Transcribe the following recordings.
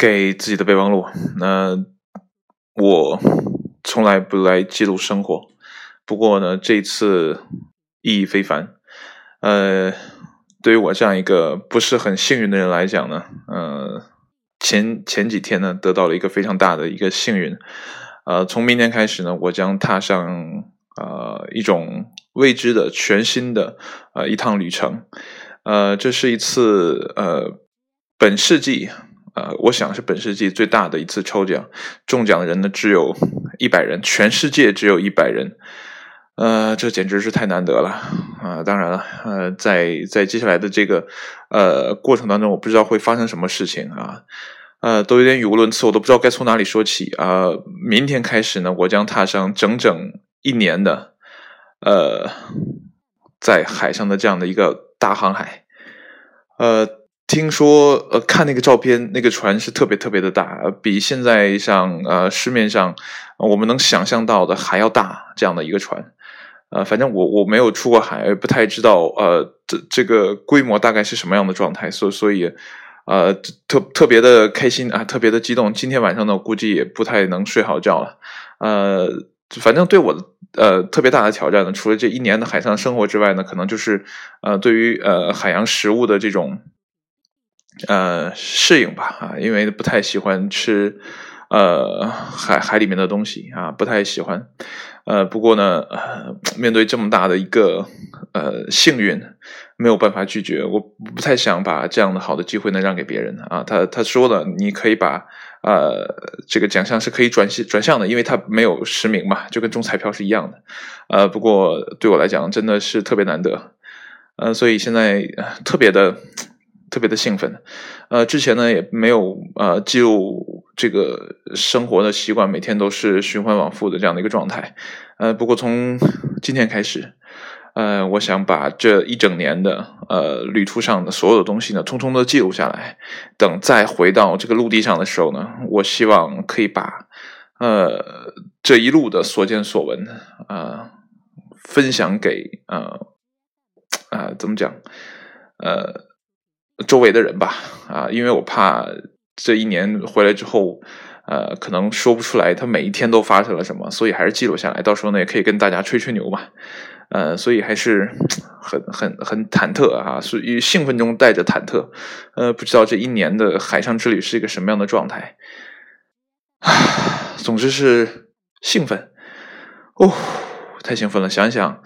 给自己的备忘录。那我从来不来记录生活，不过呢，这次意义非凡。呃，对于我这样一个不是很幸运的人来讲呢，呃，前前几天呢，得到了一个非常大的一个幸运。呃，从明天开始呢，我将踏上呃一种未知的、全新的呃一趟旅程。呃，这是一次呃本世纪呃，我想是本世纪最大的一次抽奖，中奖的人呢只有一百人，全世界只有一百人，呃，这简直是太难得了啊！当然了，呃，在在接下来的这个呃过程当中，我不知道会发生什么事情啊，呃，都有点语无伦次，我都不知道该从哪里说起啊。明天开始呢，我将踏上整整一年的呃在海上的这样的一个。大航海，呃，听说呃，看那个照片，那个船是特别特别的大，比现在上呃市面上我们能想象到的还要大这样的一个船，呃，反正我我没有出过海，不太知道呃这这个规模大概是什么样的状态，所所以呃特特别的开心啊，特别的激动。今天晚上呢，估计也不太能睡好觉了，呃，反正对我。呃，特别大的挑战呢，除了这一年的海上生活之外呢，可能就是呃，对于呃海洋食物的这种呃适应吧啊，因为不太喜欢吃呃海海里面的东西啊，不太喜欢。呃，不过呢，面对这么大的一个呃幸运，没有办法拒绝。我不太想把这样的好的机会呢让给别人啊。他他说了，你可以把呃这个奖项是可以转向转向的，因为他没有实名嘛，就跟中彩票是一样的。呃，不过对我来讲真的是特别难得，呃，所以现在特别的特别的兴奋。呃，之前呢也没有呃记录。这个生活的习惯每天都是循环往复的这样的一个状态，呃，不过从今天开始，呃，我想把这一整年的呃旅途上的所有的东西呢，通通都记录下来。等再回到这个陆地上的时候呢，我希望可以把呃这一路的所见所闻啊分享给呃啊怎么讲呃周围的人吧啊，因为我怕。这一年回来之后，呃，可能说不出来他每一天都发生了什么，所以还是记录下来，到时候呢也可以跟大家吹吹牛嘛，呃，所以还是很很很忐忑啊，所以兴奋中带着忐忑，呃，不知道这一年的海上之旅是一个什么样的状态，啊，总之是兴奋，哦，太兴奋了，想想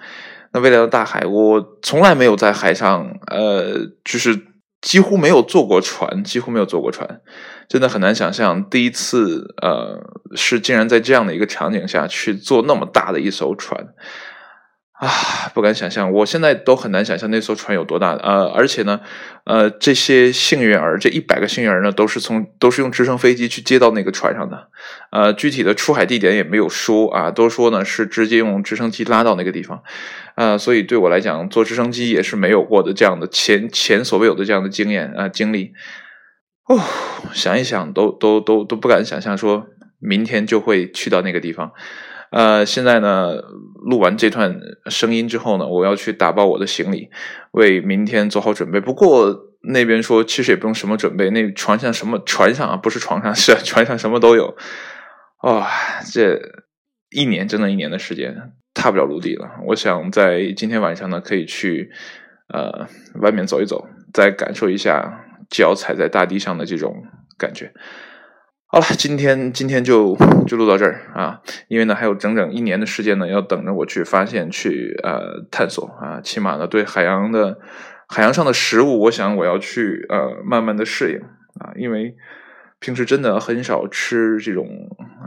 那未来的大海，我从来没有在海上，呃，就是。几乎没有坐过船，几乎没有坐过船，真的很难想象第一次，呃，是竟然在这样的一个场景下去坐那么大的一艘船。啊，不敢想象，我现在都很难想象那艘船有多大。呃，而且呢，呃，这些幸运儿，这一百个幸运儿呢，都是从都是用直升飞机去接到那个船上的。呃，具体的出海地点也没有说啊，都说呢是直接用直升机拉到那个地方。啊，所以对我来讲，坐直升机也是没有过的这样的前前所未有的这样的经验啊经历。哦，想一想都都都都不敢想象，说明天就会去到那个地方。呃，现在呢，录完这段声音之后呢，我要去打包我的行李，为明天做好准备。不过那边说，其实也不用什么准备，那船上什么船上啊，不是床上，是船上什么都有。哇，这一年整整一年的时间，踏不了陆地了。我想在今天晚上呢，可以去呃外面走一走，再感受一下脚踩在大地上的这种感觉。好了，今天今天就就录到这儿啊，因为呢还有整整一年的时间呢，要等着我去发现去呃探索啊，起码呢对海洋的海洋上的食物，我想我要去呃慢慢的适应啊，因为平时真的很少吃这种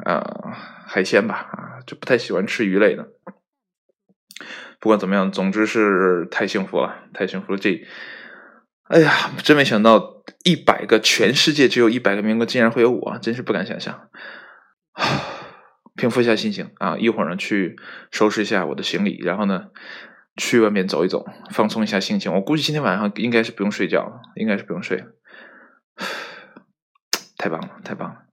啊海鲜吧啊，就不太喜欢吃鱼类的。不管怎么样，总之是太幸福了，太幸福了这。哎呀，真没想到，一百个全世界只有一百个名额，竟然会有我，真是不敢想象。平复一下心情啊，一会儿呢去收拾一下我的行李，然后呢去外面走一走，放松一下心情。我估计今天晚上应该是不用睡觉了，应该是不用睡了。太棒了，太棒了。